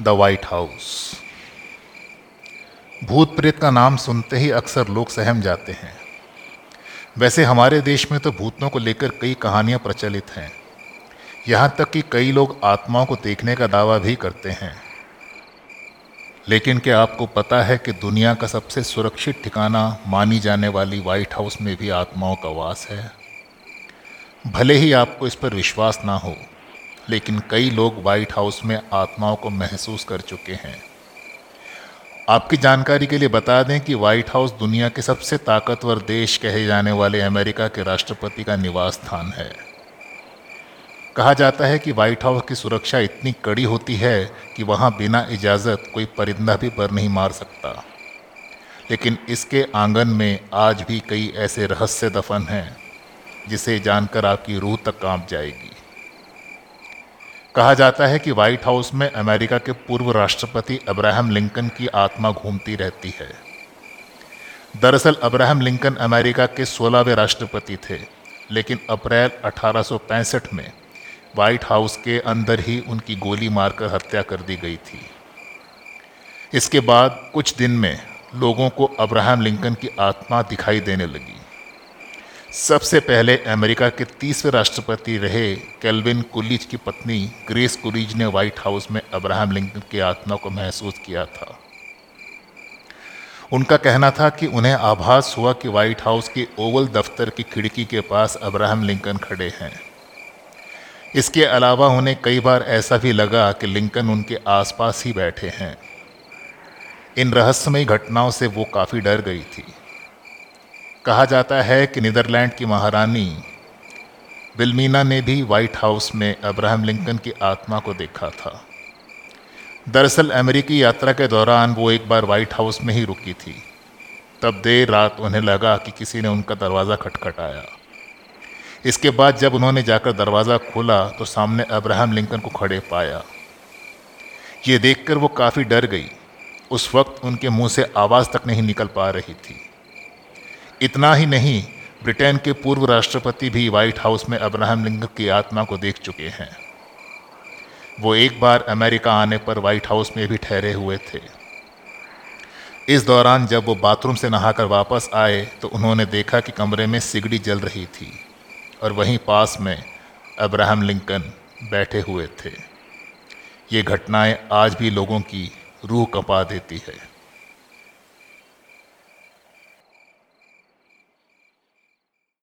The white house. भूत प्रेत का नाम सुनते ही अक्सर लोग सहम जाते हैं। वैसे हमारे देश में तो भूतों को लेकर कई कहानियाँ प्रचलित हैं। यहाँ तक कि कई लोग आत्माओं को देखने का दावा भी करते हैं। लेकिन क्या आपको पता है कि दुनिया का सबसे सुरक्षित ठिकाना मानी जाने वाली वाइट हाउस में भी आत्माओं का वास है? भले ही आपको इस पर विश्वास ना हो लेकिन कई लोग वाइट हाउस में आत्माओं को महसूस कर चुके हैं। आपकी जानकारी के लिए बता दें कि वाइट हाउस दुनिया के सबसे ताकतवर देश कहे जाने वाले अमेरिका के राष्ट्रपति का निवास स्थान है। कहा जाता है कि वाइट हाउस की सुरक्षा इतनी कड़ी होती है कि वहाँ बिना इजाज़त कोई परिंदा भी पर नहीं मार सकता। लेकिन इसके आँगन में आज भी कई ऐसे रहस्य दफन हैं, जिसे जानकर आपकी रूह तक काँप जाएगी। कहा जाता है कि व्हाइट हाउस में अमेरिका के पूर्व राष्ट्रपति अब्राहम लिंकन की आत्मा घूमती रहती है। दरअसल, अब्राहम लिंकन अमेरिका के सोलहवें राष्ट्रपति थे, लेकिन अप्रैल 1865 में व्हाइट हाउस के अंदर ही उनकी गोली मारकर हत्या कर दी गई थी। इसके बाद कुछ दिन में लोगों को अब्राहम लिंकन की आत्मा दिखाई देने लगी। सबसे पहले अमेरिका के तीसरे राष्ट्रपति रहे कैल्विन कुलीज की पत्नी ग्रेस कुलीज ने व्हाइट हाउस में अब्राहम लिंकन की आत्मा को महसूस किया था। उनका कहना था कि उन्हें आभास हुआ कि व्हाइट हाउस के ओवल दफ्तर की खिड़की के पास अब्राहम लिंकन खड़े हैं। इसके अलावा उन्हें कई बार ऐसा भी लगा कि लिंकन उनके आसपास ही बैठे हैं। इन रहस्यमयी घटनाओं से वो काफ़ी डर गई थी। कहा जाता है कि नीदरलैंड की महारानी विल्मीना ने भी व्हाइट हाउस में अब्राहम लिंकन की आत्मा को देखा था। दरअसल अमेरिकी यात्रा के दौरान वो एक बार व्हाइट हाउस में ही रुकी थी। तब देर रात उन्हें लगा कि किसी ने उनका दरवाज़ा खटखटाया। इसके बाद जब उन्होंने जाकर दरवाज़ा खोला तो सामने अब्राहम लिंकन को खड़े पाया। ये देखकर वो काफ़ी डर गई। उस वक्त उनके मुँह से आवाज़ तक नहीं निकल पा रही थी। इतना ही नहीं, ब्रिटेन के पूर्व राष्ट्रपति भी व्हाइट हाउस में अब्राहम लिंकन की आत्मा को देख चुके हैं। वो एक बार अमेरिका आने पर व्हाइट हाउस में भी ठहरे हुए थे। इस दौरान जब वो बाथरूम से नहाकर वापस आए तो उन्होंने देखा कि कमरे में सिगड़ी जल रही थी और वहीं पास में अब्राहम लिंकन बैठे हुए थे। ये घटनाएँ आज भी लोगों की रूह कपा देती है।